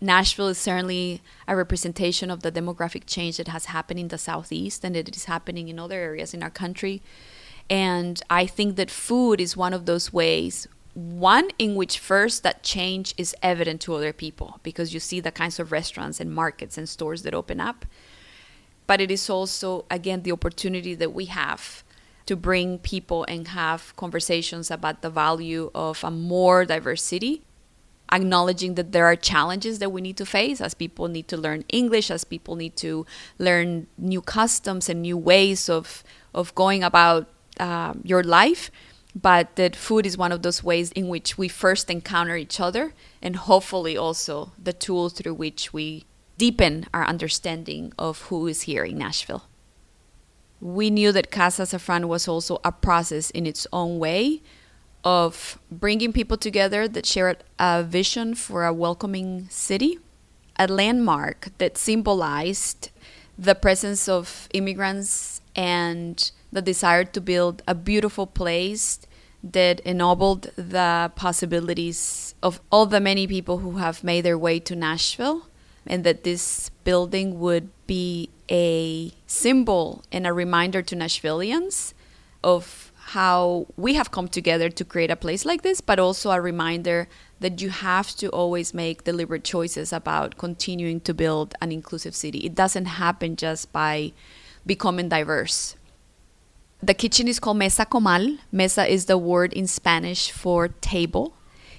Nashville is certainly a representation of the demographic change that has happened in the Southeast and it is happening in other areas in our country. And I think that food is one of those ways, one in which first that change is evident to other people because you see the kinds of restaurants and markets and stores that open up. But it is also, again, the opportunity that we have to bring people and have conversations about the value of a more diverse city acknowledging that there are challenges that we need to face as people need to learn English, as people need to learn new customs and new ways of of going about uh, your life. But that food is one of those ways in which we first encounter each other, and hopefully also the tool through which we deepen our understanding of who is here in Nashville. We knew that Casa Azafran was also a process in its own way of bringing people together that shared a vision for a welcoming city, a landmark that symbolized the presence of immigrants and the desire to build a beautiful place that ennobled the possibilities of all the many people who have made their way to Nashville, and that this building would be a symbol and a reminder to Nashvillians of how we have come together to create a place like this, but also a reminder that you have to always make deliberate choices about continuing to build an inclusive city. It doesn't happen just by becoming diverse. The kitchen is called Mesa Komal. Mesa is the word in Spanish for table,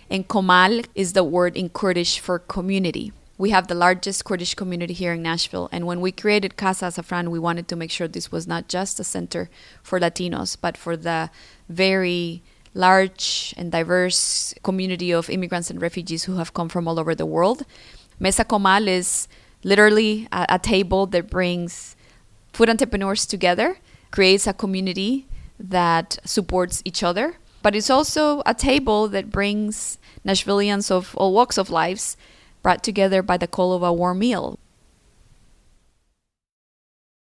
and Komal is the word in Kurdish for community we have the largest Kurdish community here in Nashville. And when we created Casa Azafran, we wanted to make sure this was not just a center for Latinos, but for the very large and diverse community of immigrants and refugees who have come from all over the world. Mesa Komal is literally a, a table that brings food entrepreneurs together, creates a community that supports each other, but it's also a table that brings Nashvillians of all walks of lives brought together by the call of a warm meal.